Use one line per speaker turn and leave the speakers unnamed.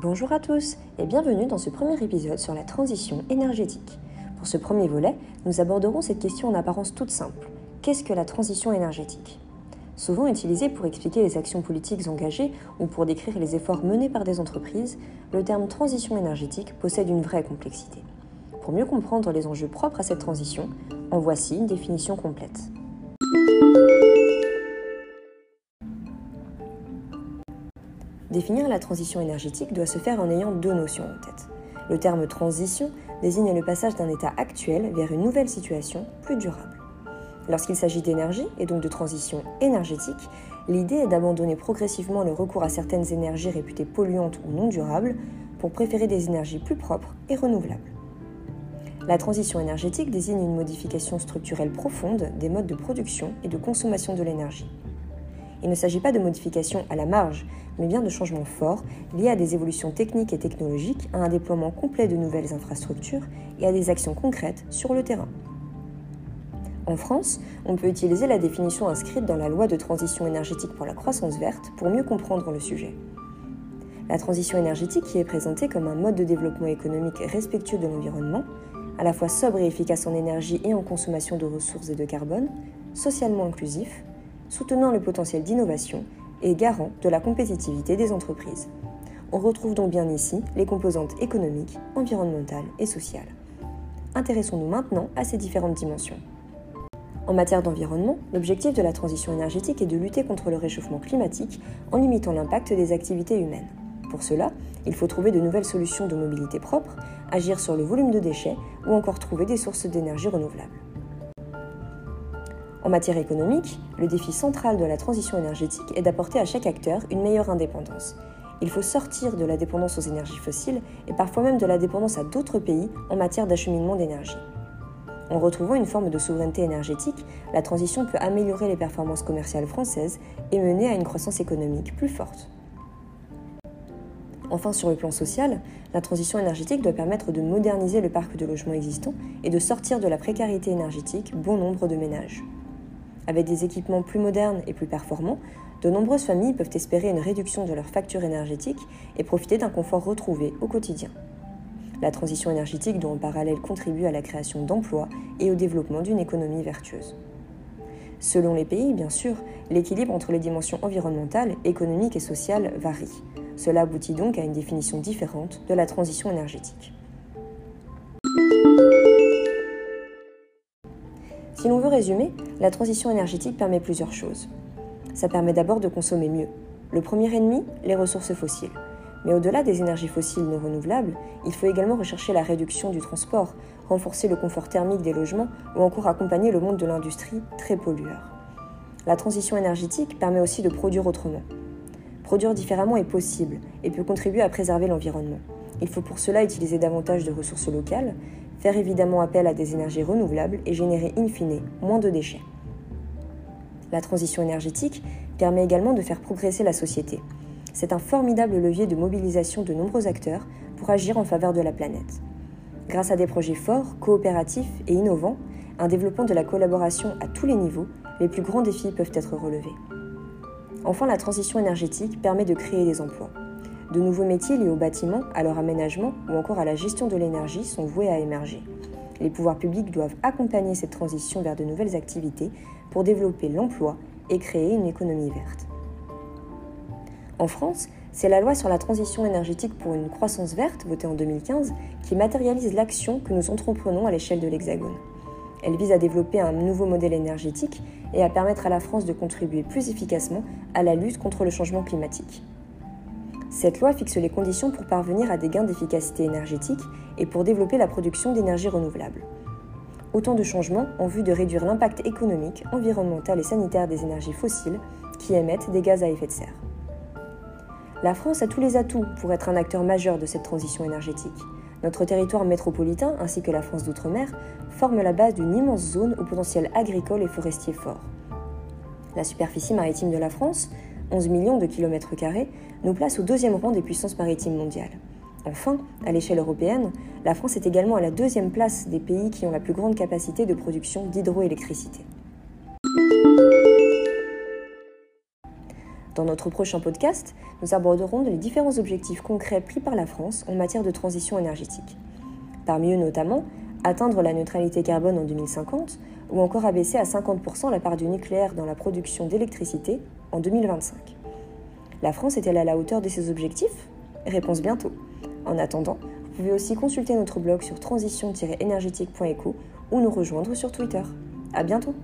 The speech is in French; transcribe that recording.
Bonjour à tous et bienvenue dans ce premier épisode sur la transition énergétique. Pour ce premier volet, nous aborderons cette question en apparence toute simple. Qu'est-ce que la transition énergétique? Souvent utilisée pour expliquer les actions politiques engagées ou pour décrire les efforts menés par des entreprises, le terme transition énergétique possède une vraie complexité. Pour mieux comprendre les enjeux propres à cette transition, en voici une définition complète. Définir la transition énergétique doit se faire en ayant deux notions en tête. Le terme transition désigne le passage d'un état actuel vers une nouvelle situation plus durable. Lorsqu'il s'agit d'énergie et donc de transition énergétique, l'idée est d'abandonner progressivement le recours à certaines énergies réputées polluantes ou non durables pour préférer des énergies plus propres et renouvelables. La transition énergétique désigne une modification structurelle profonde des modes de production et de consommation de l'énergie. Il ne s'agit pas de modifications à la marge, mais bien de changements forts liés à des évolutions techniques et technologiques, à un déploiement complet de nouvelles infrastructures et à des actions concrètes sur le terrain. En France, on peut utiliser la définition inscrite dans la loi de transition énergétique pour la croissance verte pour mieux comprendre le sujet. La transition énergétique qui est présentée comme un mode de développement économique respectueux de l'environnement, à la fois sobre et efficace en énergie et en consommation de ressources et de carbone, socialement inclusif, soutenant le potentiel d'innovation et garant de la compétitivité des entreprises. On retrouve donc bien ici les composantes économiques, environnementales et sociales. Intéressons-nous maintenant à ces différentes dimensions. En matière d'environnement, l'objectif de la transition énergétique est de lutter contre le réchauffement climatique en limitant l'impact des activités humaines. Pour cela, il faut trouver de nouvelles solutions de mobilité propre, agir sur le volume de déchets ou encore trouver des sources d'énergie renouvelables. En matière économique, le défi central de la transition énergétique est d'apporter à chaque acteur une meilleure indépendance. Il faut sortir de la dépendance aux énergies fossiles et parfois même de la dépendance à d'autres pays en matière d'acheminement d'énergie. En retrouvant une forme de souveraineté énergétique, la transition peut améliorer les performances commerciales françaises et mener à une croissance économique plus forte. Enfin, sur le plan social, la transition énergétique doit permettre de moderniser le parc de logements existant et de sortir de la précarité énergétique bon nombre de ménages. Avec des équipements plus modernes et plus performants, de nombreuses familles peuvent espérer une réduction de leur facture énergétique et profiter d'un confort retrouvé au quotidien. La transition énergétique doit en parallèle contribuer à la création d'emplois et au développement d'une économie vertueuse. Selon les pays, bien sûr, l'équilibre entre les dimensions environnementales, économiques et sociales varie. Cela aboutit donc à une définition différente de la transition énergétique. Si l'on veut résumer, la transition énergétique permet plusieurs choses. Ça permet d'abord de consommer mieux. Le premier ennemi, les ressources fossiles. Mais au-delà des énergies fossiles non renouvelables, il faut également rechercher la réduction du transport, renforcer le confort thermique des logements ou encore accompagner le monde de l'industrie très pollueur. La transition énergétique permet aussi de produire autrement. Produire différemment est possible et peut contribuer à préserver l'environnement. Il faut pour cela utiliser davantage de ressources locales, faire évidemment appel à des énergies renouvelables et générer in fine moins de déchets. La transition énergétique permet également de faire progresser la société. C'est un formidable levier de mobilisation de nombreux acteurs pour agir en faveur de la planète. Grâce à des projets forts, coopératifs et innovants, un développement de la collaboration à tous les niveaux, les plus grands défis peuvent être relevés. Enfin, la transition énergétique permet de créer des emplois. De nouveaux métiers liés au bâtiment, à leur aménagement ou encore à la gestion de l'énergie sont voués à émerger. Les pouvoirs publics doivent accompagner cette transition vers de nouvelles activités pour développer l'emploi et créer une économie verte. En France, c'est la loi sur la transition énergétique pour une croissance verte, votée en 2015, qui matérialise l'action que nous entreprenons à l'échelle de l'Hexagone. Elle vise à développer un nouveau modèle énergétique et à permettre à la France de contribuer plus efficacement à la lutte contre le changement climatique. Cette loi fixe les conditions pour parvenir à des gains d'efficacité énergétique et pour développer la production d'énergie renouvelable. Autant de changements en vue de réduire l'impact économique, environnemental et sanitaire des énergies fossiles qui émettent des gaz à effet de serre. La France a tous les atouts pour être un acteur majeur de cette transition énergétique. Notre territoire métropolitain, ainsi que la France d'outre-mer, forment la base d'une immense zone au potentiel agricole et forestier fort. La superficie maritime de la France, 11 millions de kilomètres carrés, nous place au deuxième rang des puissances maritimes mondiales. Enfin, à l'échelle européenne, la France est également à la deuxième place des pays qui ont la plus grande capacité de production d'hydroélectricité. Dans notre prochain podcast, nous aborderons les différents objectifs concrets pris par la France en matière de transition énergétique. Parmi eux notamment, atteindre la neutralité carbone en 2050 ou encore abaisser à 50% la part du nucléaire dans la production d'électricité en 2025. La France est-elle à la hauteur de ses objectifs? Réponse bientôt. En attendant, vous pouvez aussi consulter notre blog sur transition-énergétique.eco ou nous rejoindre sur Twitter. À bientôt